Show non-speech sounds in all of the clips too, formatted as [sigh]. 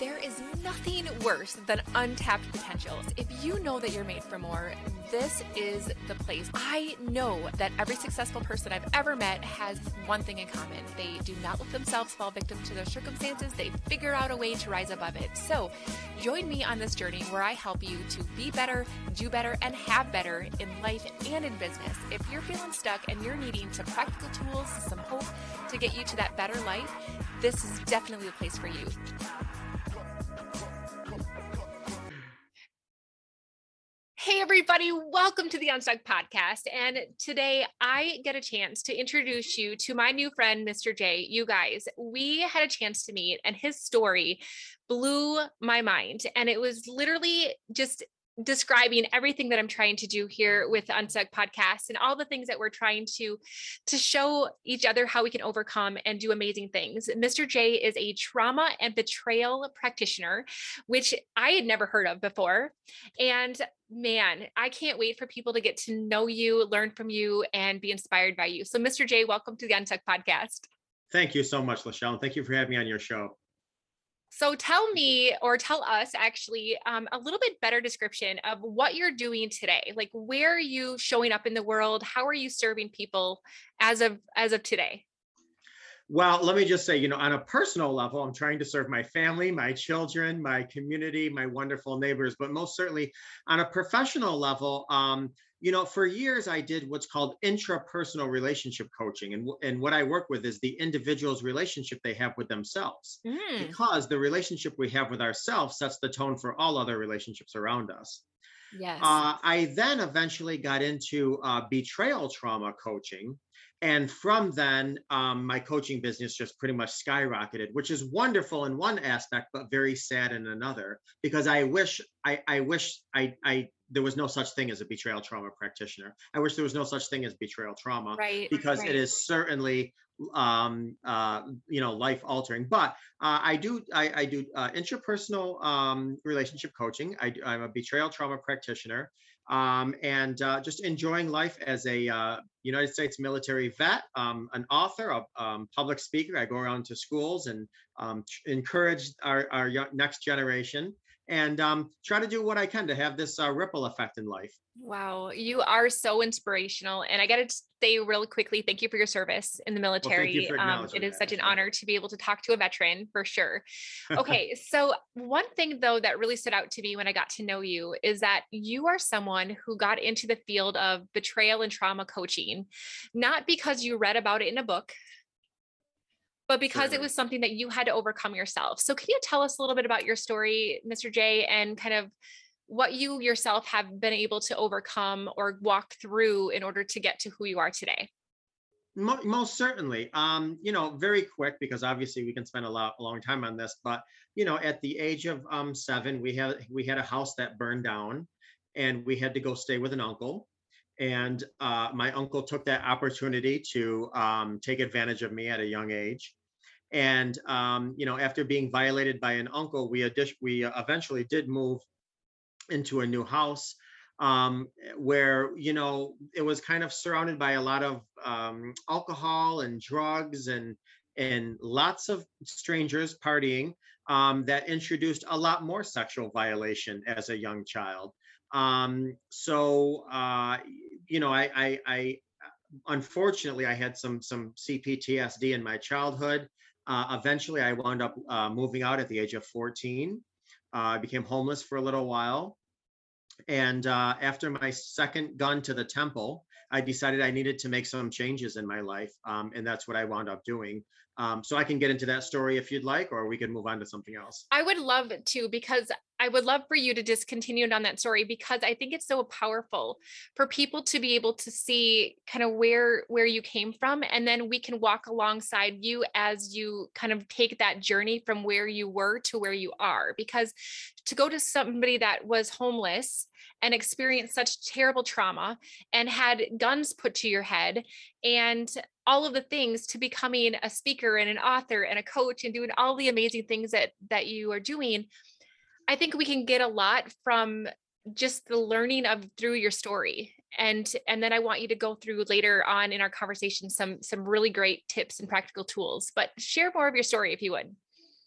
There is nothing worse than untapped potentials. If you know that you're made for more, this is the place. I know that every successful person I've ever met has one thing in common. They do not let themselves fall victim to their circumstances. They figure out a way to rise above it. So, join me on this journey where I help you to be better, do better, and have better in life and in business. If you're feeling stuck and you're needing some practical tools, some hope to get you to that better life, this is definitely the place for you. Hey, everybody, welcome to the Unstuck Podcast. And today I get a chance to introduce you to my new friend, Mr. Jay. You guys, we had a chance to meet, and his story blew my mind. And it was literally just describing everything that I'm trying to do here with Unstuck podcast and all the things that we're trying to to show each other how we can overcome and do amazing things. Mr. Jay is a trauma and betrayal practitioner, which I had never heard of before. And man, I can't wait for people to get to know you, learn from you, and be inspired by you. So, Mr. Jay, welcome to the Unstuck podcast. Thank you so much, Lachelle. And thank you for having me on your show. So tell me, or tell us actually, um, a little bit better description of what you're doing today. Like, where are you showing up in the world? How are you serving people as of as of today? Well, let me just say, you know, on a personal level, I'm trying to serve my family, my children, my community, my wonderful neighbors, but most certainly on a professional level, um, you know, for years I did what's called intrapersonal relationship coaching. And, and what I work with is the individual's relationship they have with themselves. Mm. Because the relationship we have with ourselves sets the tone for all other relationships around us. Yes. Uh, I then eventually got into uh, betrayal trauma coaching. And from then, um, my coaching business just pretty much skyrocketed, which is wonderful in one aspect, but very sad in another. Because I wish, I, I wish I, I there was no such thing as a betrayal trauma practitioner. I wish there was no such thing as betrayal trauma, right? Because right. it is certainly, um, uh, you know, life altering. But uh, I do, I, I do uh, interpersonal um, relationship coaching. I, am a betrayal trauma practitioner, um, and uh, just enjoying life as a uh, United States military vet, um, an author, a um, public speaker. I go around to schools and um, encourage our, our next generation and um, try to do what I can to have this uh, ripple effect in life. Wow, you are so inspirational. And I got to say really quickly, thank you for your service in the military. Well, um, it is such an honor to be able to talk to a veteran for sure. [laughs] Okay, so one thing though that really stood out to me when I got to know you is that you are someone who got into the field of betrayal and trauma coaching, not because you read about it in a book, but because Certainly. it was something that you had to overcome yourself. So, can you tell us a little bit about your story, Mr. Jay, and kind of what you yourself have been able to overcome or walk through in order to get to who you are today? Most certainly. Um, you know, very quick because obviously we can spend a lot a long time on this. But you know, at the age of um, seven, we had we had a house that burned down, and we had to go stay with an uncle. And uh, my uncle took that opportunity to um, take advantage of me at a young age. And um, you know, after being violated by an uncle, we we eventually did move into a new house um, where you know it was kind of surrounded by a lot of um, alcohol and drugs and and lots of strangers partying um, that introduced a lot more sexual violation as a young child. Um, so uh, you know, I, I, I unfortunately I had some some CPTSD in my childhood. Uh, eventually, I wound up uh, moving out at the age of 14. Uh, I became homeless for a little while. And uh, after my second gun to the temple, I decided I needed to make some changes in my life. Um, and that's what I wound up doing. Um, so I can get into that story if you'd like, or we can move on to something else. I would love to because I would love for you to just continue on that story because I think it's so powerful for people to be able to see kind of where where you came from and then we can walk alongside you as you kind of take that journey from where you were to where you are because to go to somebody that was homeless and experienced such terrible trauma and had guns put to your head and all of the things to becoming a speaker and an author and a coach and doing all the amazing things that that you are doing i think we can get a lot from just the learning of through your story and and then i want you to go through later on in our conversation some some really great tips and practical tools but share more of your story if you would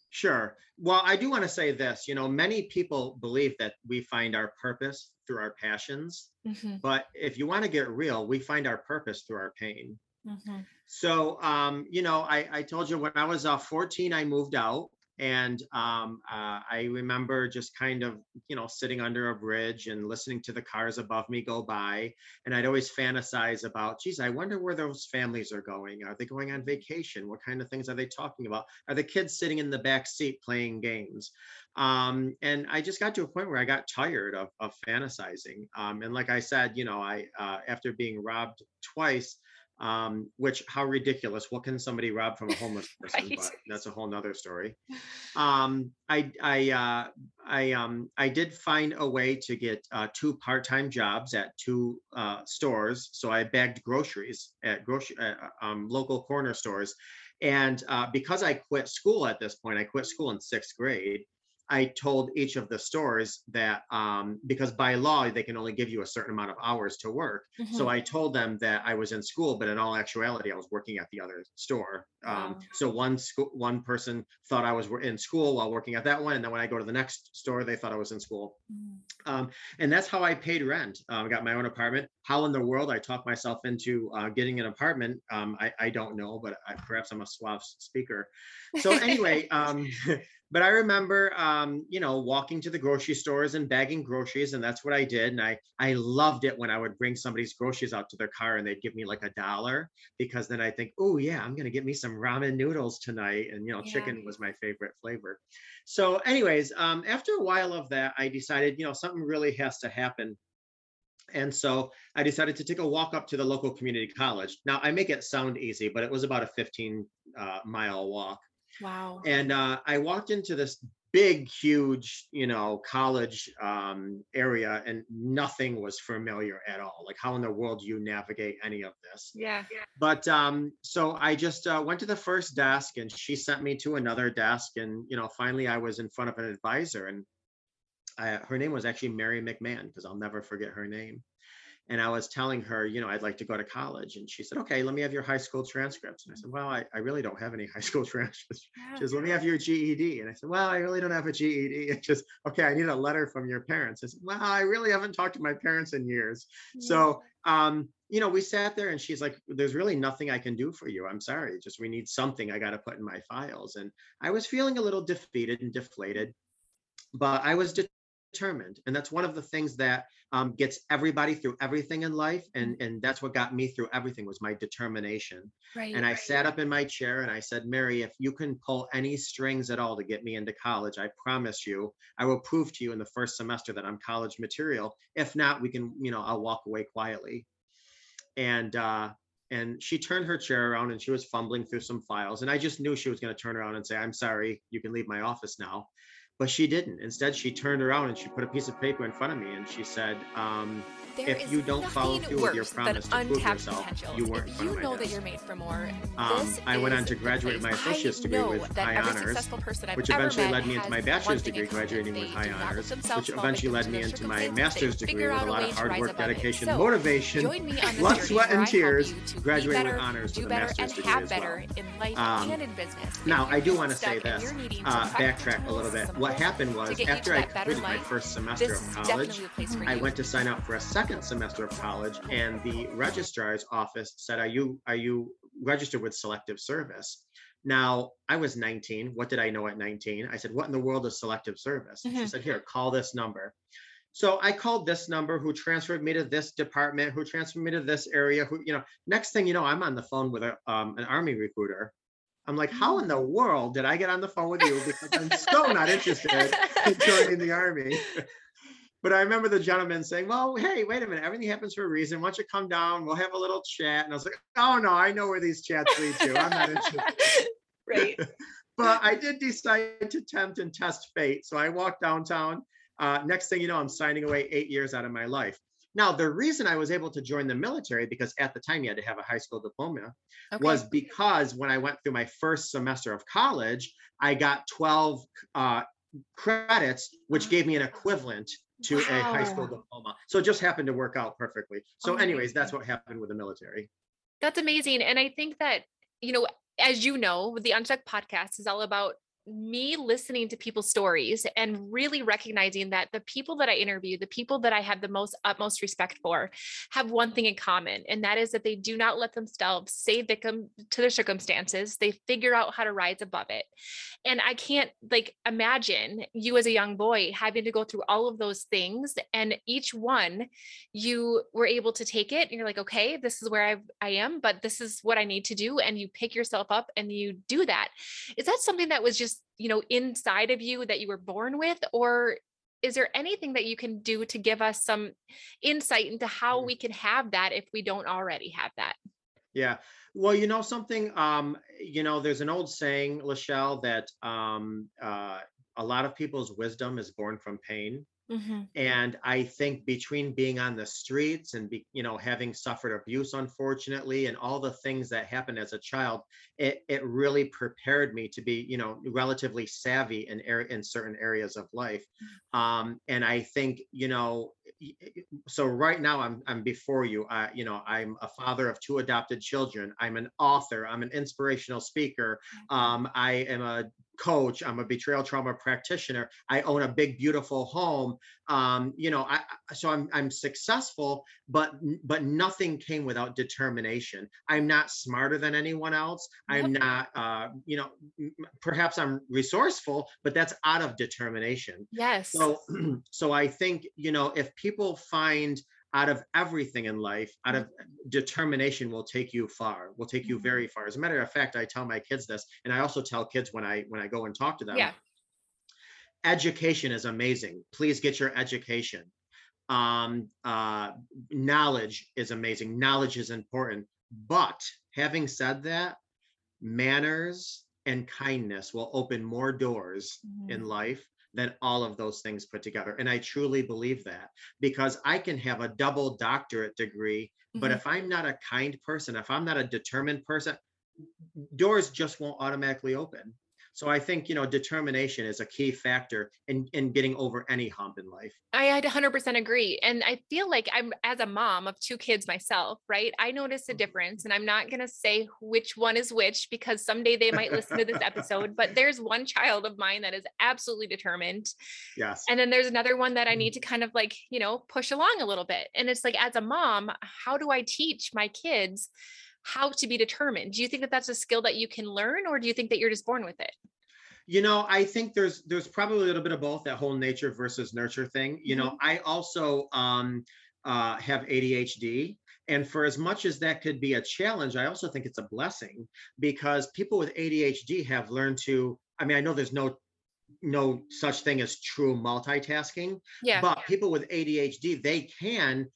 Sure. Well, I do want to say this. You know, many people believe that we find our purpose through our passions, Mhm, but if you want to get real, we find our purpose through our pain. mhm. So, um, you know, I, I told you when I was uh, 14, I moved out. And um, uh, I remember just kind of, you know, sitting under a bridge and listening to the cars above me go by. And I'd always fantasize about, geez, I wonder where those families are going. Are they going on vacation? What kind of things are they talking about? Are the kids sitting in the back seat playing games? Um, and I just got to a point where I got tired of, of fantasizing. Um, and like I said, you know, I uh, after being robbed twice, um, which how ridiculous what can somebody rob from a homeless [laughs] person? Right. but that's a whole nother story. Um, i i uh, i um i did find a way to get uh, two part-time jobs at two uh, stores. So i bagged groceries at grocery uh, um, local corner stores. And uh, because i quit school at this point i quit school in sixth grade I told each of the stores that um, because by law they can only give you a certain amount of hours to work. So Mhm. I told them that I was in school, but in all actuality, I was working at the other store. Um, Wow. so one school, one person thought I was in school while working at that one, and then when I go to the next store, they thought I was in school. Mm. Um, and that's how I paid rent. Um, got my own apartment. How in the world I talked myself into uh, getting an apartment? Um, I, I don't know, but I, perhaps I'm a suave speaker. So anyway, [laughs] um, [laughs] but I remember, um, you know, walking to the grocery stores and bagging groceries, and that's what I did. And I I loved it when I would bring somebody's groceries out to their car and they'd give me like a dollar because then I think, oh yeah, I'm gonna get me some ramen noodles tonight, and you know, Yeah. chicken was my favorite flavor. So, anyways, um, after a while of that, I decided, you know, something really has to happen. And so I decided to take a walk up to the local community college. Now, I make it sound easy, but it was about a 15 uh, mile walk. Wow. And uh, I walked into this big, huge, you know, college um, area, and nothing was familiar at all. Like, how in the world do you navigate any of this? Yeah. but um so i just uh, went to the first desk and she sent me to another desk and you know finally i was in front of an advisor and I, her name was actually mary mcmahon because i'll never forget her name and i was telling her you know i'd like to go to college and she said okay let me have your high school transcripts and i said well i, I really don't have any [laughs] high school transcripts Yeah. she says, let me have your GED. And I said, well, I really don't have a GED. It's just, okay, I need a letter from your parents. I said, well, I really haven't talked to my parents in years. So, um, you know, we sat there and she's like, there's really nothing I can do for you. I'm sorry. Just we need something I got to put in my files. And I was feeling a little defeated and deflated, but I was determined. And that's one of the things that um, gets everybody through everything in life. And, and that's what got me through everything was my determination. right. And I sat up in my chair and I said, Mary, if you can pull any strings at all to get me into college, I promise you, I will prove to you in the first semester that I'm college material. If not, we can, you know, I'll walk away quietly. And uh, and she turned her chair around and she was fumbling through some files. And I just knew she was going to turn around and say, I'm sorry, you can leave my office now. But she didn't. Instead, she turned around and she put a piece of paper in front of me and she said, um, if you don't follow through with your promise to prove yourself, you weren't If you know that you're made for more. Um, I went on to graduate my associate's degree with high honors, successful person I've which eventually led me into my bachelor's degree, graduating with high honors, which eventually led me into my master's degree with a lot of hard work, it. dedication, So, motivation, blood, sweat, and tears, graduating with honors with a master's and degree have as well. better in life Um, and in business. Now, I do want to say this, uh, backtrack a little bit. What happened was get you to after I completed my life, first semester of college, definitely a place for I went to sign up for a second semester of college, and the registrar's office said, "Are you are you registered with Selective Service?" Now I was 19. What did I know at 19? I said, "What in the world is Selective Service?" She Mhm. said, "Here, call this number." So I called this number, who transferred me to this department, who transferred me to this area. Who, you know, next thing you know, I'm on the phone with a um, an army recruiter. I'm like, how in the world did I get on the phone with you? Because I'm so not interested [laughs] in joining the army. But I remember the gentleman saying, Well, hey, wait a minute, everything happens for a reason. Why don't you come down? We'll have a little chat. And I was like, Oh no, I know where these chats lead to. I'm not interested. [laughs] right. [laughs] But I did decide to tempt and test fate. So I walked downtown. Uh, next thing you know, I'm signing away eight years out of my life. Now, the reason I was able to join the military, because at the time you had to have a high school diploma, Okay. was because when I went through my first semester of college, I got 12 uh, credits, which gave me an equivalent to a high school diploma. So it just happened to work out perfectly. So, Oh, anyways, that's what happened with the military. That's amazing. And I think that, you know, as you know, the Unstuck podcast is all about me listening to people's stories and really recognizing that the people that I interview, the people that I have the most utmost respect for, have one thing in common, and that is that they do not let themselves say victim to their circumstances. They figure out how to rise above it. And I can't like imagine you as a young boy having to go through all of those things, and each one you were able to take it, and you're like, okay, this is where I I am, but this is what I need to do, and you pick yourself up and you do that. Is that something that was just you know inside of you that you were born with or is there anything that you can do to give us some insight into how we can have that if we don't already have that? Yeah. Well you know something um you know there's an old saying lachelle that um uh a lot of people's wisdom is born from pain Mm-hmm. And I think between being on the streets and be, you know having suffered abuse, unfortunately, and all the things that happened as a child, it it really prepared me to be you know relatively savvy in area in certain areas of life. Mm-hmm. Um, and I think you know so right now I'm I'm before you. I you know I'm a father of two adopted children. I'm an author. I'm an inspirational speaker. Mm-hmm. Um, I am a coach. I'm a betrayal trauma practitioner. I own a big, beautiful home. Um, you know, I, so I'm I'm successful, but but nothing came without determination. I'm not smarter than anyone else. I'm not, uh, you know, perhaps I'm resourceful, but that's out of determination. Yes. So [clears throat] so I think you know if people find out of everything in life, out of determination will take you far, will take you mm-hmm. very far. As a matter of fact, I tell my kids this, and I also tell kids when I when I go and talk to them. Yeah. Education is amazing. Please get your education. Um, uh, knowledge is amazing. Knowledge is important. But having said that, manners and kindness will open more doors mm-hmm. in life than all of those things put together. And I truly believe that because I can have a double doctorate degree, mm-hmm. but if I'm not a kind person, if I'm not a determined person, doors just won't automatically open. So I think, you know, determination is a key factor in, in getting over any hump in life. I 100% agree. And I feel like I'm, as a mom of two kids myself, right? I notice a mm-hmm. difference. And I'm not going to say which one is which because someday they might listen to this episode, but there's one child of mine that is absolutely determined. Yes. And then there's another one that I need mm-hmm. to kind of like, you know, push along a little bit. And it's like, as a mom, how do I teach my kids? How to be determined. Do you think that that's a skill that you can learn or do you think that you're just born with it? You know, I think there's there's probably a little bit of both that whole nature versus nurture thing. You mm-hmm. know, I also um uh have ADHD and for as much as that could be a challenge, I also think it's a blessing because people with ADHD have learned to I mean, I know there's no no such thing as true multitasking. Yeah. But people with ADHD, they can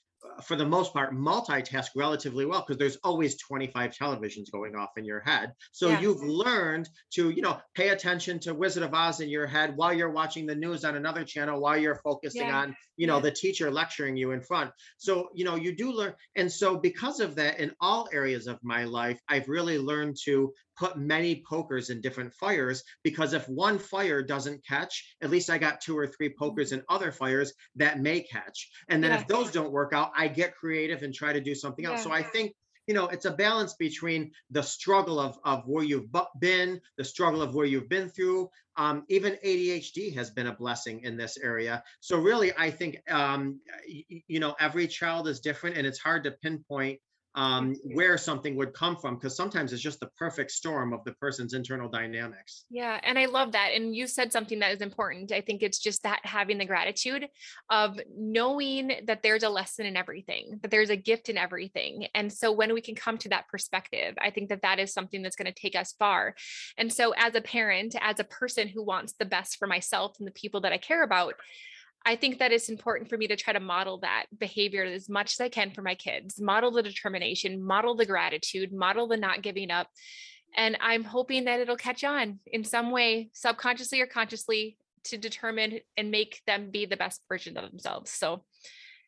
for the most part, multitask relatively well because there's always 25 televisions going off in your head. So yeah. you've learned to, you know, pay attention to Wizard of Oz in your head while you're watching the news on another channel, while you're focusing yeah. on, you know, yeah. the teacher lecturing you in front. So, you know, you do learn. And so because of that, in all areas of my life, I've really learned to put many pokers in different fires because if one fire doesn't catch, at least I got two or three pokers mm-hmm. in other fires that may catch. And then yeah. if those don't work out, I get creative and try to do something else. So I think you know it's a balance between the struggle of of where you've been the struggle of where you've been through. Um, even adhd has been a blessing in this area. So really i think um, you know every child is different and it's hard to pinpoint um, where something would come from because sometimes it's just the perfect storm of the person's internal dynamics. Yeah, and I love that. And you said something that is important. I think it's just that having the gratitude of knowing that there's a lesson in everything, that there's a gift in everything. And so when we can come to that perspective, I think that that is something that's going to take us far. And so as a parent, as a person who wants the best for myself and the people that I care about, I think that it's important for me to try to model that behavior as much as I can for my kids, model the determination, model the gratitude, model the not giving up. And I'm hoping that it'll catch on in some way, subconsciously or consciously, to determine and make them be the best version of themselves. So,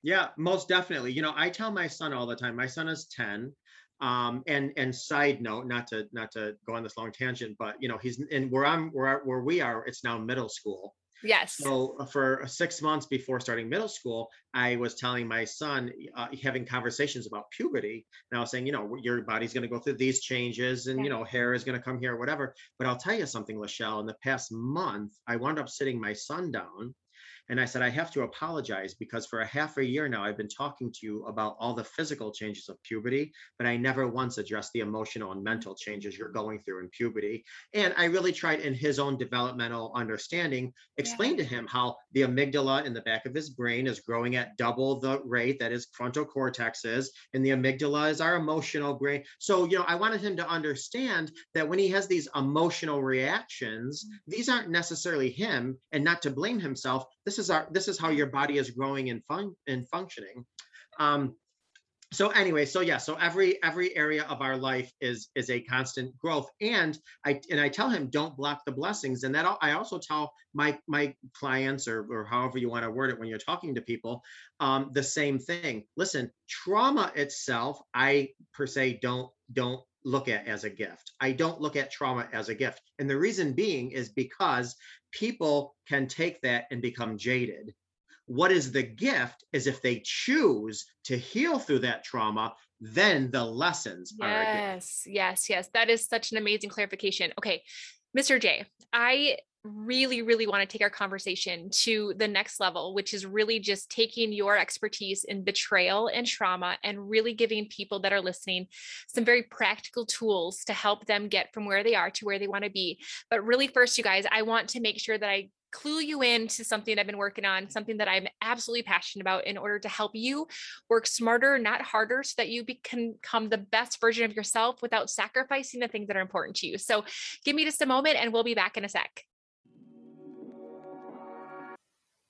yeah, most definitely. You know, I tell my son all the time, my son is 10 Um, and and side note, not to not to go on this long tangent, but you know, he's and where I'm where where we are, it's now middle school. Yes. So uh, for six months before starting middle school, I was telling my son, uh, having conversations about puberty. And I was saying, you know, your body's going to go through these changes, and Yeah. you know, hair is going to come here, or whatever. But I'll tell you something, Lachelle. In the past month, I wound up sitting my son down and I said, I have to apologize because for a half a year now, I've been talking to you about all the physical changes of puberty, but I never once addressed the emotional and mental changes you're going through in puberty. And I really tried in his own developmental understanding, explain to him how the amygdala in the back of his brain is growing at double the rate that his frontal cortex is. And the amygdala is our emotional brain. So, you know, I wanted him to understand that when he has these emotional reactions, mm-hmm. these aren't necessarily him and not to blame himself. This is our this is how your body is growing and fun and functioning. Um, so anyway, so yeah, so every every area of our life is is a constant growth, and I and I tell him don't block the blessings, and that I also tell my my clients or or however you want to word it when you're talking to people, um, the same thing. Listen, trauma itself, I per se don't don't look at as a gift. I don't look at trauma as a gift, and the reason being is because people can take that and become jaded what is the gift is if they choose to heal through that trauma, then the lessons are. Yes, yes, yes. That is such an amazing clarification. Okay, Mr. Jay, I really, really want to take our conversation to the next level, which is really just taking your expertise in betrayal and trauma and really giving people that are listening some very practical tools to help them get from where they are to where they want to be. But really, first, you guys, I want to make sure that I clue you into something I've been working on, something that I'm absolutely passionate about in order to help you work smarter, not harder, so that you can become the best version of yourself without sacrificing the things that are important to you. So give me just a moment and we'll be back in a sec.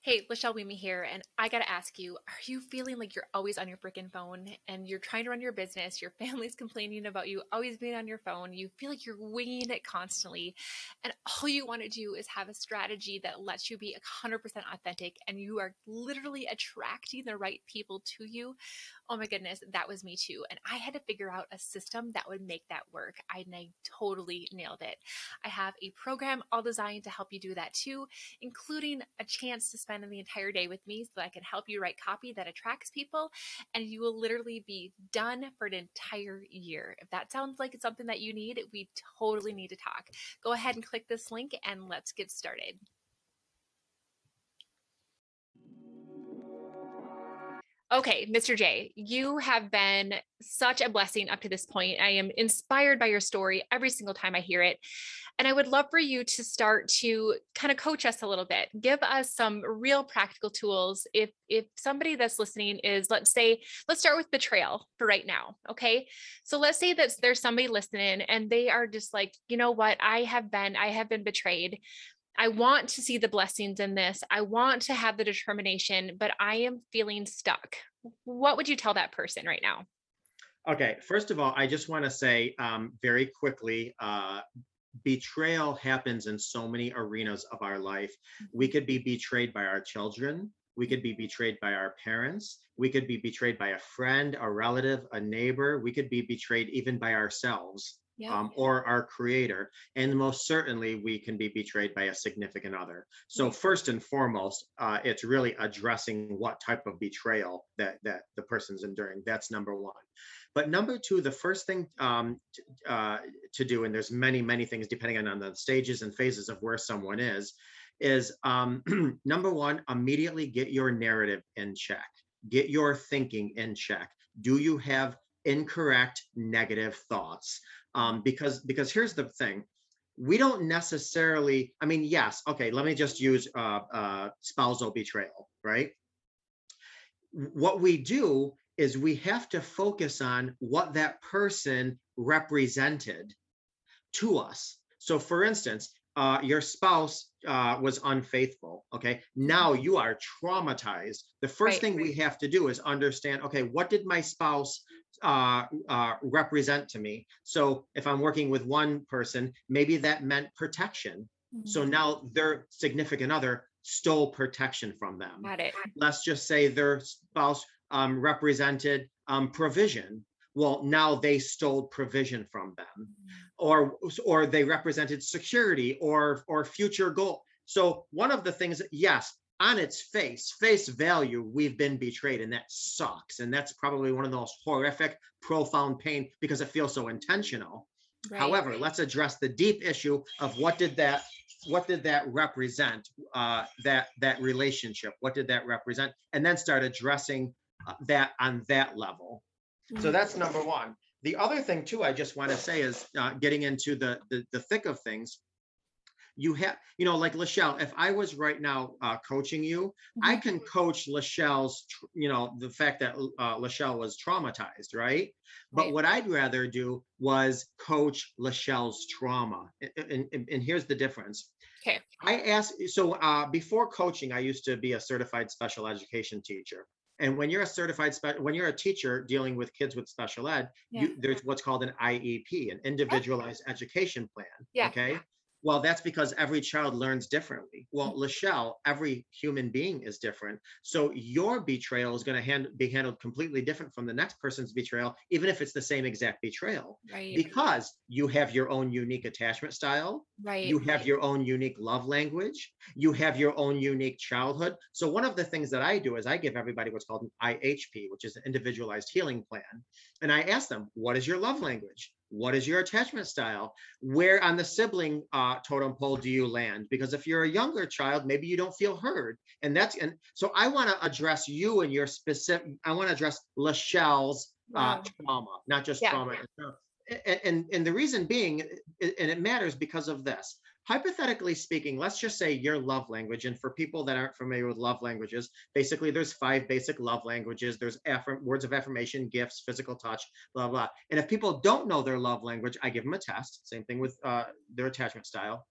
Hey, Lachelle Wieme here, and I gotta ask you, are you feeling like you're always on your freaking phone and you're trying to run your business? Your [laughs] family's complaining about you always being on your phone. You feel like you're winging it constantly, and all you want to do is have a strategy that lets you be 100% authentic, and you are literally attracting the right people to you. Oh my goodness, that was me too. And I had to figure out a system that would make that work. I, and I totally nailed it. I have a program all designed to help you do that too including a chance to spend the entire day with me so that I can help you write copy that attracts people. And you will literally be done for an entire year. If that sounds like it's something that you need, we totally need to talk. Go ahead and click this link and let's get started. Okay, Mr. Jay, you have been such a blessing up to this point. I am inspired by your story every single time I hear it. And I would love for you to start to kind of coach us a little bit. Give us some real practical tools. If if somebody that's listening is let's say let's start with betrayal for right now, okay? So let's say that there's somebody listening and they are just like, "You know what? I have been I have been betrayed. I want to see the blessings in this. I want to have the determination, but I am feeling stuck." What would you tell that person right now? Okay, first of all, I just want to say um, very quickly uh, betrayal happens in so many arenas of our life. We could be betrayed by our children. We could be betrayed by our parents. We could be betrayed by a friend, a relative, a neighbor. We could be betrayed even by ourselves Yeah. um, or our creator. And most certainly, we can be betrayed by a significant other. So, first and foremost, uh, it's really addressing what type of betrayal that, that the person's enduring. That's number one. But number two, the first thing um, uh, to do, and there's many, many things depending on, on the stages and phases of where someone is, is um, [clears throat] number one, immediately get your narrative in check, get your thinking in check. Do you have incorrect negative thoughts? Um, because because here's the thing, we don't necessarily. I mean, yes, okay. Let me just use uh, uh, spousal betrayal, right? What we do is we have to focus on what that person represented to us. So, for instance, uh, your spouse uh, was unfaithful. Okay, now you are traumatized. The first Right, thing we have to do is understand. Okay, what did my spouse uh, uh, represent to me? So, if I'm working with one person, maybe that meant protection. So Mhm. now their significant other stole protection from them Got it. let's just say their spouse um, represented um, provision. well now they stole provision from them or or they represented security or or future goal so one of the things yes on its face face value we've been betrayed and that sucks and that's probably one of the most horrific profound pain because it feels so intentional Right. however let's address the deep issue of what did that what did that represent uh that that relationship what did that represent and then start addressing uh, that on that level so Mhm. that's number one. The other thing too, I just want to say is uh, getting into the, the the thick of things. You have, you know, like Lachelle. If I was right now uh, coaching you, I Mhm. can coach Lachelle's, you know, the fact that uh, Lachelle was traumatized, right? But Right. what I'd rather do was coach Lachelle's trauma, and, and, and here's the difference. Okay. I asked, so uh, before coaching, I used to be a certified special education teacher. And when you're a certified, spe- when you're a teacher dealing with kids with special ed, Yeah. you, there's what's called an IEP, an individualized education plan. Yeah. Okay. Well, that's because every child learns differently. Well, Mm-hmm. Lachelle, every human being is different. So your betrayal is going to hand, be handled completely different from the next person's betrayal, even if it's the same exact betrayal, Right. because you have your own unique attachment style Right. you have your own unique love language you have your own unique childhood so one of the things that i do is i give everybody what's called an ihp which is an individualized healing plan and i ask them what is your love language what is your attachment style where on the sibling uh, totem pole do you land because if you're a younger child maybe you don't feel heard and that's and so i want to address you and your specific i want to address lachelle's uh, Wow. trauma not just Yeah. trauma itself. A- and and the reason being and it matters because of this hypothetically speaking let's just say your love language and for people that aren't familiar with love languages basically there's five basic love languages there's affirm, words of affirmation gifts physical touch blah blah and if people don't know their love language i give them a test same thing with uh, their attachment style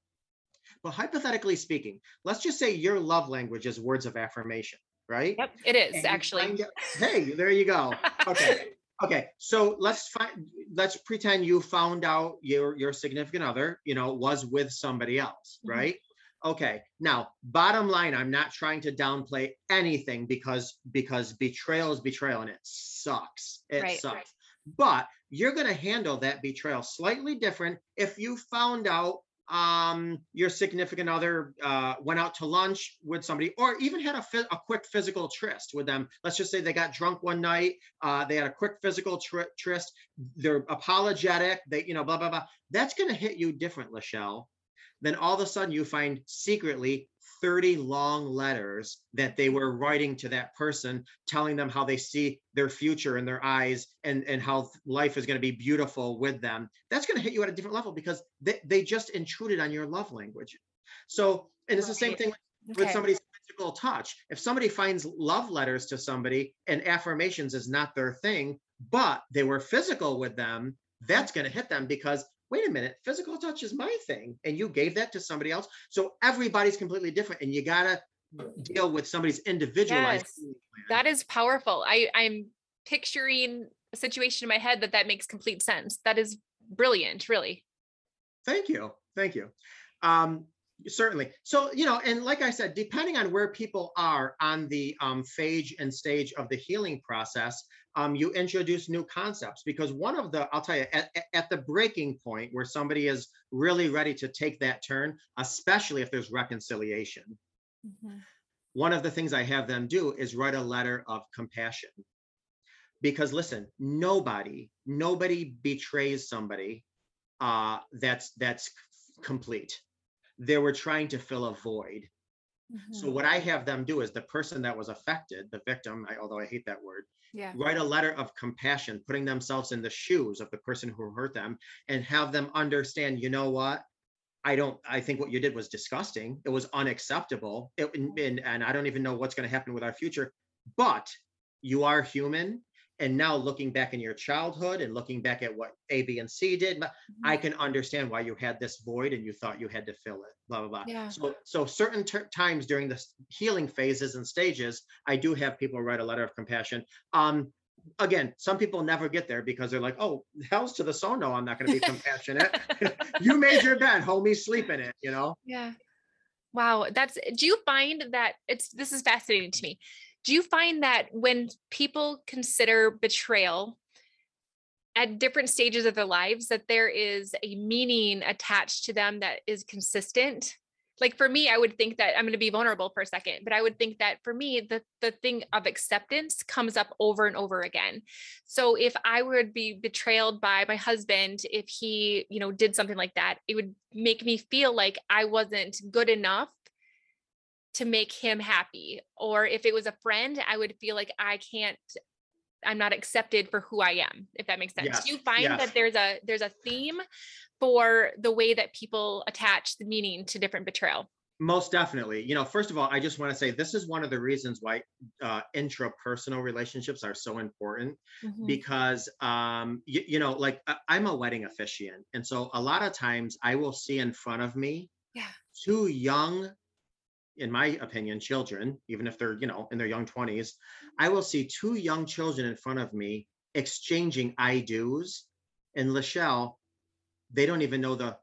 but hypothetically speaking let's just say your love language is words of affirmation right Yep. It is and actually. out- hey, there you go. Okay. [laughs] Okay. So let's find let's pretend you found out your your significant other, you know, was with somebody else, Mhm. right? Okay. Now, bottom line, I'm not trying to downplay anything because because betrayal is betrayal and it sucks. It Right. sucks. But you're going to handle that betrayal slightly different if you found out um your significant other uh went out to lunch with somebody or even had a, phys- a quick physical tryst with them. Let's just say they got drunk one night uh they had a quick physical tr- tryst. They're apologetic they you know blah blah blah. That's going to hit you different lachelle then all of a sudden you find secretly 30 long letters that they were writing to that person telling them how they see their future in their eyes and and how life is going to be beautiful with them. That's going to hit you at a different level because they, they just intruded on your love language. So and it's the same thing with Okay. somebody's physical touch. If somebody finds love letters to somebody and affirmations is not their thing but they were physical with them that's going to hit them because wait a minute physical touch is my thing and you gave that to somebody else so everybody's completely different and you got to deal with somebody's individualized Yes. That is powerful. I I'm picturing a situation in my head that that makes complete sense. That is brilliant, really. Thank you. Thank you. Um, certainly. So, you know, and like I said, depending on where people are on the um, phase and stage of the healing process, um, you introduce new concepts because one of the, I'll tell you, at, at- the breaking point where somebody is really ready to take that turn, especially if there's reconciliation, one of the things I have them do is write a letter of compassion. Because listen, nobody, nobody betrays somebody uh, that's that's complete. They were trying to fill a void. So what I have them do is the person that was affected, the victim, I, although I hate that word, Yeah. write a letter of compassion, putting themselves in the shoes of the person who hurt them, and have them understand. You know what? I don't. I think what you did was disgusting. It was unacceptable. It, and, mm. and I don't even know what's going to happen with our future. But you are human. And now looking back in your childhood and looking back at what A, B, and C did, I can understand why you had this void and you thought you had to fill it. Blah blah blah. Yeah. So so certain ter- times during the healing phases and stages, I do have people write a letter of compassion. Um, again, some people never get there because they're like, "Oh, hell's to the so no, I'm not going to be compassionate." [laughs] you made your bed, homie, sleep in it. You know. Yeah. Wow, that's do you find that it's this is fascinating to me. Do you find that when people consider betrayal at different stages of their lives that there is a meaning attached to them that is consistent? Like for me i would think that i'm going to be vulnerable for a second but i would think that for me the the thing of acceptance comes up over and over again. So if i would be betrayed by my husband if he you know did something like that it would make me feel like i wasn't good enough to make him happy or if it was a friend i would feel like i can't i'm not accepted for who i am if that makes sense Yes, do you find yes. that there's a there's a theme for the way that people attach the meaning to different betrayal Most definitely. You know, first of all, I just want to say this is one of the reasons why uh, intrapersonal relationships are so important Mhm. because, um, you, you know, like I'm a wedding officiant. And so a lot of times I will see in front of me Yeah. two young, in my opinion, children, even if they're, you know, in their young 20s, I will see two young children in front of me exchanging I do's. And Lachelle, they don't even know the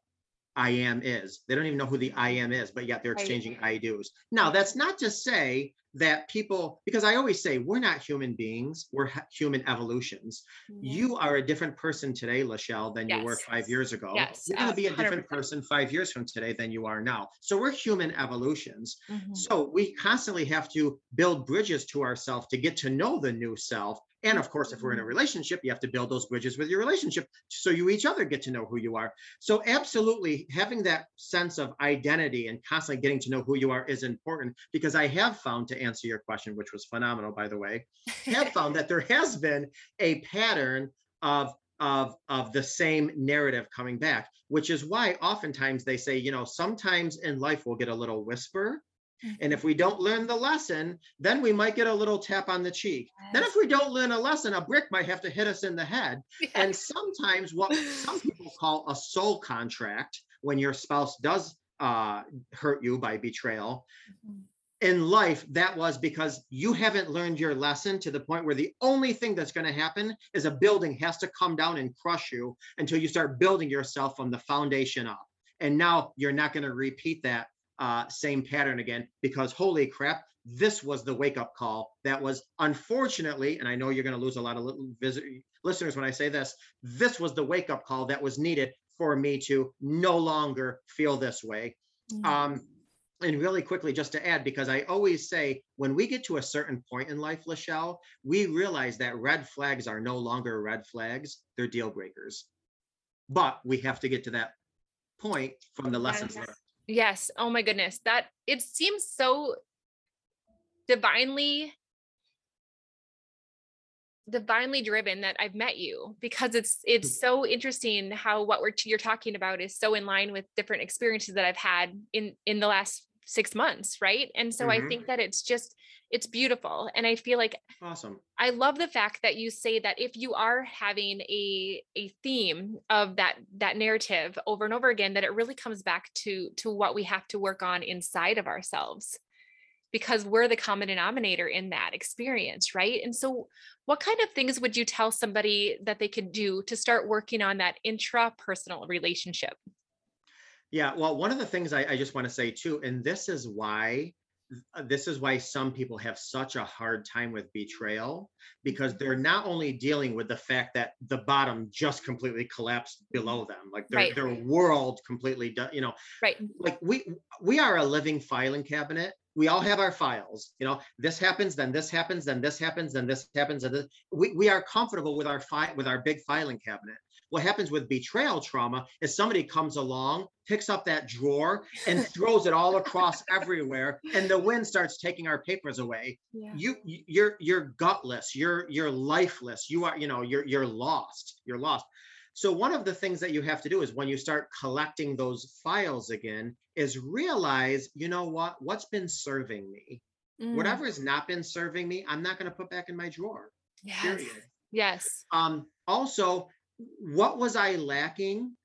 I am is. They don't even know who the I am is, but yet they're exchanging I do's. Now, that's not to say that people, because I always say we're not human beings, we're ha- human evolutions. Mhm. You are a different person today, Lachelle, than you were five years ago. Yes, You're going to be a different 100%. person five years from today than you are now. So we're human evolutions. Mhm. So we constantly have to build bridges to ourselves to get to know the new self. And of course, if we're in a Mhm. relationship, you have to build those bridges with your relationship so you each other get to know who you are. So absolutely having that sense of identity and constantly getting to know who you are is important because I have found to answer your question, which was phenomenal, by the way, have found that there has been a pattern of of of the same narrative coming back which is why oftentimes they say you know sometimes in life we'll get a little whisper and if we don't learn the lesson then we might get a little tap on the cheek. Then if we don't learn a lesson a brick might have to hit us in the head. And sometimes what some [laughs] people call a soul contract when your spouse does uh, hurt you by betrayal Mhm. in life that was because you haven't learned your lesson to the point where the only thing that's going to happen is a building has to come down and crush you until you start building yourself from the foundation up. And now you're not going to repeat that uh, same pattern again because holy crap this was the wake up call that was unfortunately and i know you're going to lose a lot of visit, listeners when i say this this was the wake up call that was needed for me to no longer feel this way Mhm. um, and really quickly, just to add, because I always say when we get to a certain point in life, Lachelle, we realize that red flags are no longer red flags, they're deal breakers. But we have to get to that point from the lessons learned. Yes. Oh my goodness. That it seems so divinely divinely driven that I've met you because it's it's so interesting how what we're you're talking about is so in line with different experiences that I've had in in the last 6 months, right? And so I Mhm. think that it's just it's beautiful and I feel like Awesome. I love the fact that you say that if you are having a a theme of that that narrative over and over again that it really comes back to to what we have to work on inside of ourselves because we're the common denominator in that experience right and so what kind of things would you tell somebody that they could do to start working on that intrapersonal relationship Yeah, well, one of the things I, I just want to say too, and this is why this is why some people have such a hard time with betrayal because they're not only dealing with the fact that the bottom just completely collapsed below them, like their Right. their world completely, do- you know, right like we we are a living filing cabinet. We all have our files. You know, this happens, then this happens, then this happens, then this happens, and this, we we are comfortable with our fi- with our big filing cabinet. What happens with betrayal trauma is somebody comes along, picks up that drawer, and [laughs] throws it all across everywhere, and the wind starts taking our papers away. yeah You you- you're you're gutless. You're you're lifeless. You are you know you're you're lost. You're lost. So one of the things that you have to do is when you start collecting those files again is realize, you know what, what's been serving me. Mm, Whatever has not been serving me, I'm not going to put back in my drawer. yes Period. yes Um, also, what was I lacking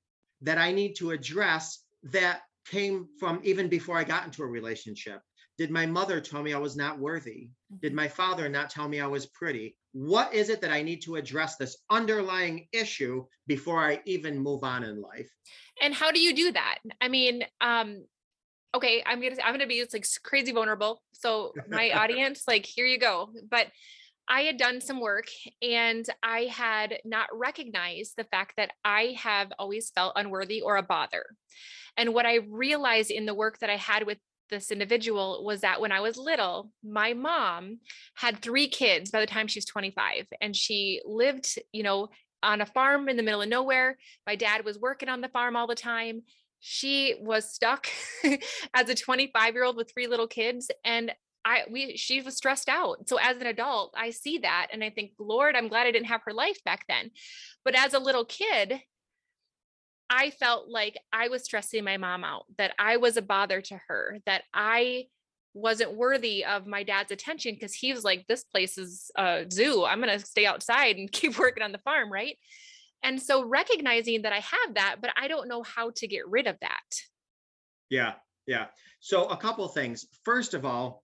that I need to address that came from even before I got into a relationship? Did my mother tell me I was not worthy? Did my father not tell me I was pretty? What is it that I need to address this underlying issue before I even move on in life? and how do you do that i mean um okay i'm gonna i'm gonna be it's like crazy vulnerable so my [laughs] audience like here you go but I had done some work and I had not recognized the fact that I have always felt unworthy or a bother. And what I realized in the work that I had with this individual was that when I was little, my mom had three kids by the time she was 25 and she lived, you know, on a farm in the middle of nowhere. My dad was working on the farm all the time. She was stuck [laughs] as a 25 year old with three little kids and I we she was stressed out. So as an adult, I see that and I think, Lord, I'm glad I didn't have her life back then. But as a little kid, I felt like I was stressing my mom out, that I was a bother to her, that I wasn't worthy of my dad's attention because he was like, this place is a zoo. I'm to stay outside and [laughs] keep working on the farm. Right. And so recognizing that I have that, but I don't know how to get rid of that. Yeah. Yeah. So a couple of things. First of all,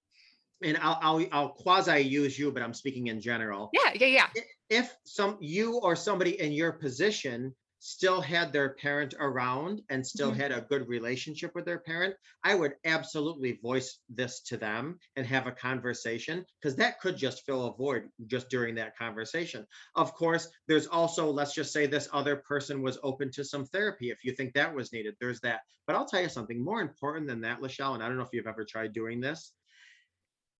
and I'll, I'll, I'll quasi use you, but I'm speaking in general. Yeah. Yeah. Yeah. If some you or somebody in your position still had their parent around and still mm-hmm. had a good relationship with their parent, I would absolutely voice this to them and have a conversation because that could just fill a void just during that conversation. Of course, there's also, let's just say this other person was open to some therapy if you think that was needed. There's that. But I'll tell you something more important than that, Lachelle, and I don't know if you've ever tried doing this.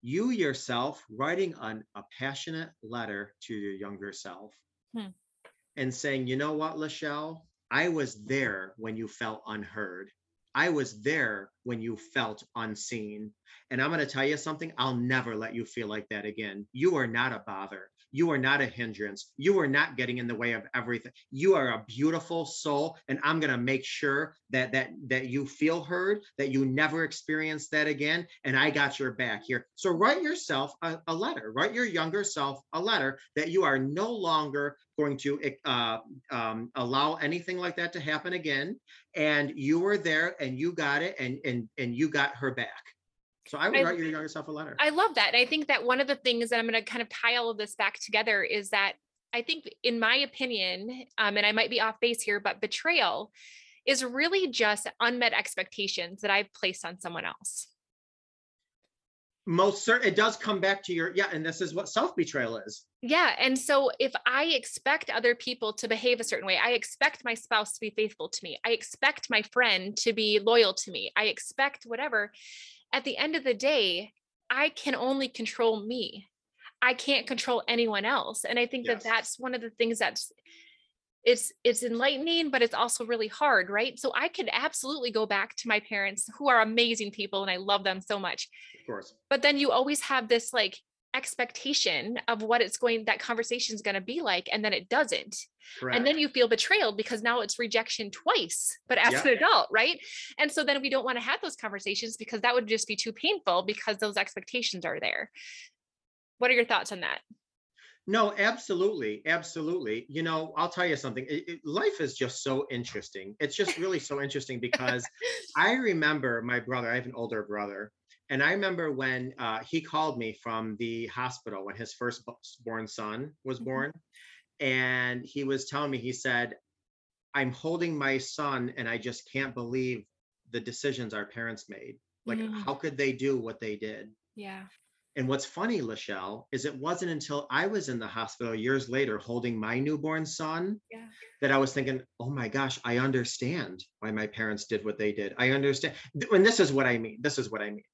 You yourself writing on a passionate letter to your younger self. Hmm and saying, you know what, Lachelle, I was there when you felt unheard. I was there when you felt unseen. And I'm going to tell you something, I'll never let you feel like that again. You are not a bother. You are not a hindrance. You are not getting in the way of everything. You are a beautiful soul, and I'm going to make sure that that that you feel heard, that you never experience that again, and I got your back here. So write yourself a, a letter. Write your younger self a letter that you are no longer going to uh, um, allow anything like that to happen again, and you were there, and you got it, and and and you got her back. So I would I, write your younger self a letter. I love that. And I think that one of the things that I'm going to kind of tie all of this back together is that I think, in my opinion, um, and I might be off base here, but betrayal is really just unmet expectations that I've placed on someone else. Most certain, it does come back to your, yeah, and this is what self betrayal is. Yeah. And so if I expect other people to behave a certain way, I expect my spouse to be faithful to me, I expect my friend to be loyal to me, I expect whatever at the end of the day, I can only control me. I can't control anyone else. And I think yes. that that's one of the things that's it's it's enlightening but it's also really hard right so i could absolutely go back to my parents who are amazing people and i love them so much of course but then you always have this like expectation of what it's going that conversation is going to be like and then it doesn't and then you feel betrayed because now it's rejection twice but as an adult right and so then we don't want to have those conversations because that would just be too painful because those expectations are there what are your thoughts on that no, absolutely, absolutely. You know, I'll tell you something. It, it, life is just so interesting. It's just really so interesting because [laughs] I remember my brother. I have an older brother, and I remember when uh, he called me from the hospital when his firstborn son was mm-hmm. born. And he was telling me, he said, I'm holding my son and I just can't believe the decisions our parents made. Like, mm. how could they do what they did? Yeah. And what's funny, Lachelle, is it wasn't until I was in the hospital years later holding my newborn son yeah. that I was thinking, oh my gosh, I understand why my parents did what they did. I understand. And this is what I mean. This is what I mean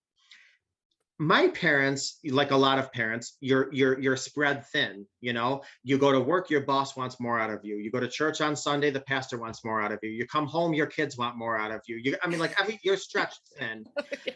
my parents like a lot of parents you're you're you're spread thin you know? You go to work your boss wants more out of you. You go to church on sunday the pastor wants more out of you. You come home your kids want more out of you. You i mean like I mean, you're stretched [laughs] thin. Yeah.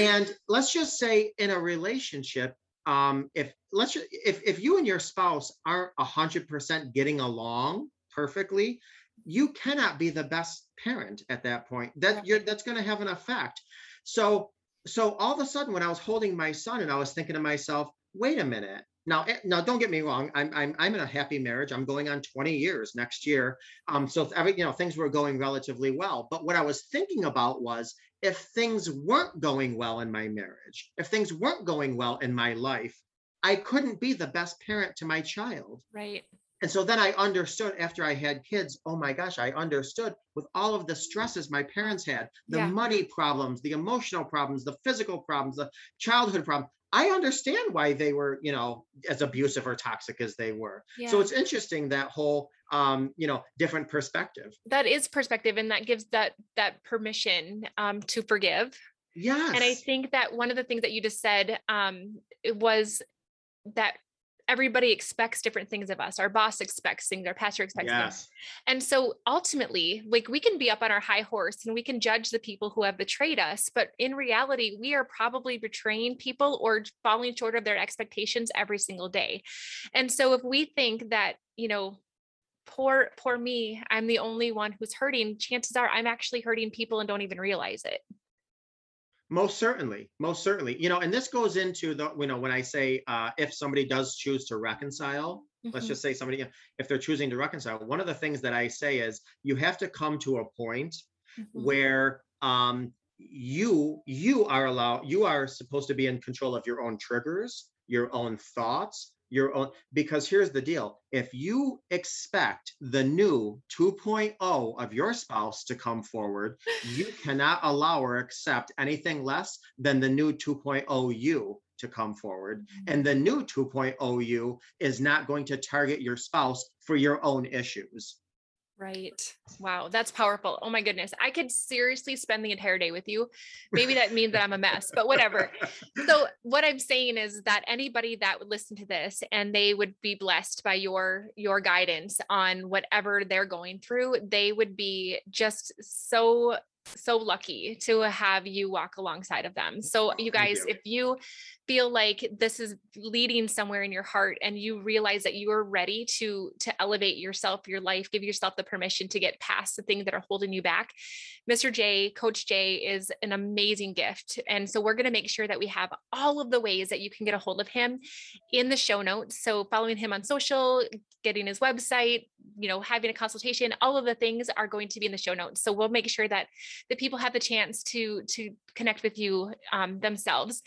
and let's just say in a relationship um if let's just, if if you and your spouse aren't a hundred percent getting along perfectly you cannot be the best parent at that point. That you're that's going to have an effect. So so all of a sudden when i was holding my son and i was thinking to myself wait a minute. Now eh, now don't get me wrong. I'm i'm, I'm in a happy marriage. I'm going on 20 years next year. Um so every you know things were going relatively well. But what i was thinking about was if things weren't going well in my marriage if things weren't going well in my life i couldn't be the best parent to my child. Right and so then I understood after I had kids, oh my gosh, I understood with all of the stresses my parents had, the yeah. money problems, the emotional problems, the physical problems, the childhood problem. I understand why they were, you know, as abusive or toxic as they were. Yeah. So it's interesting that whole um, you know, different perspective. That is perspective and that gives that that permission um to forgive. Yes. And I think that one of the things that you just said um was that everybody expects different things of us. Our boss expects things, our pastor expects yes. things. And so ultimately, like we can be up on our high horse and we can judge the people who have betrayed us, but in reality, we are probably betraying people or falling short of their expectations every single day. And so if we think that, you know, poor poor me, I'm the only one who's hurting, chances are I'm actually hurting people and don't even realize it. Most certainly, most certainly. You know, and this goes into the, you know, when I say uh, if somebody does choose to reconcile, mm-hmm. let's just say somebody, if they're choosing to reconcile, one of the things that I say is you have to come to a point mm-hmm. where um, you you are allowed, you are supposed to be in control of your own triggers, your own thoughts, your own because here's the deal. If you expect the new 2.0 of your spouse to come forward you [laughs] cannot allow or accept anything less than the new 2.0 you to come forward. Mm-hmm. and the new 2.0 you is not going to target your spouse for your own issues Right. Wow. That's powerful. Oh my goodness. I could seriously spend the entire day with you. Maybe that means that I'm a mess, but whatever. So, [laughs] what I'm saying is that anybody that would listen to this and they would be blessed by your your guidance on whatever they're going through, they would be just so so lucky to have you walk alongside of them. So, you guys, you. if you feel like this is leading somewhere in your heart and you realize that you are ready to to elevate yourself your life give yourself the permission to get past the things that are holding you back. Mr Jay coach Jay is an amazing gift and so we're going to make sure that we have all of the ways that you can get a hold of him in the show notes. So following him on social getting his website you know having a consultation all of the things are going to be in the show notes. So we'll make sure that the people have the chance to to connect with you um, themselves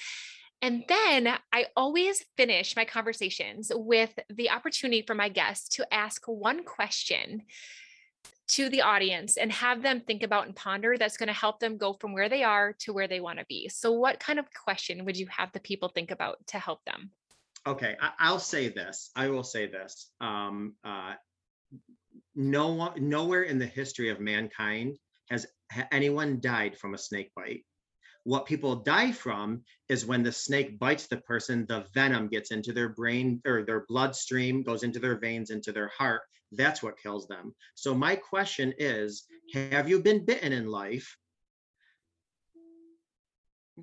and then I always finish my conversations with the opportunity for my guests to ask one question to the audience and have them think about and ponder that's going to help them go from where they are to where they want to be. So, what kind of question would you have the people think about to help them? Okay, I, will say this. I will say this. Um, uh, no nowhere in the history of mankind has anyone died from a snake bite. What people die from is when the snake bites the person, the venom gets into their brain or their bloodstream, goes into their veins, into their heart. That's what kills them. So, my question is Have you been bitten in life?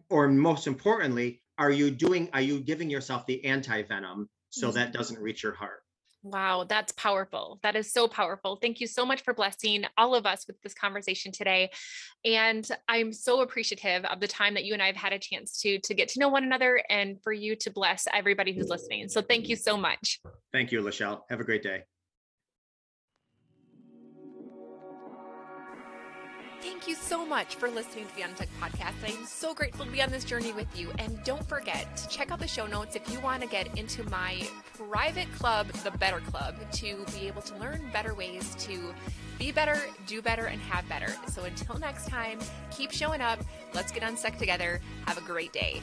Or most importantly, are you doing, are you giving yourself the anti venom so mm-hmm. that doesn't reach your heart? Wow, that's powerful. That is so powerful. Thank you so much for blessing all of us with this conversation today. And I'm so appreciative of the time that you and I have had a chance to to get to know one another and for you to bless everybody who's listening. So thank you so much. Thank you, Lachelle. Have a great day. Thank you so much for listening to the Unstuck podcast. I'm so grateful to be on this journey with you. And don't forget to check out the show notes if you want to get into my private club, the Better Club, to be able to learn better ways to be better, do better, and have better. So until next time, keep showing up. Let's get unstuck together. Have a great day.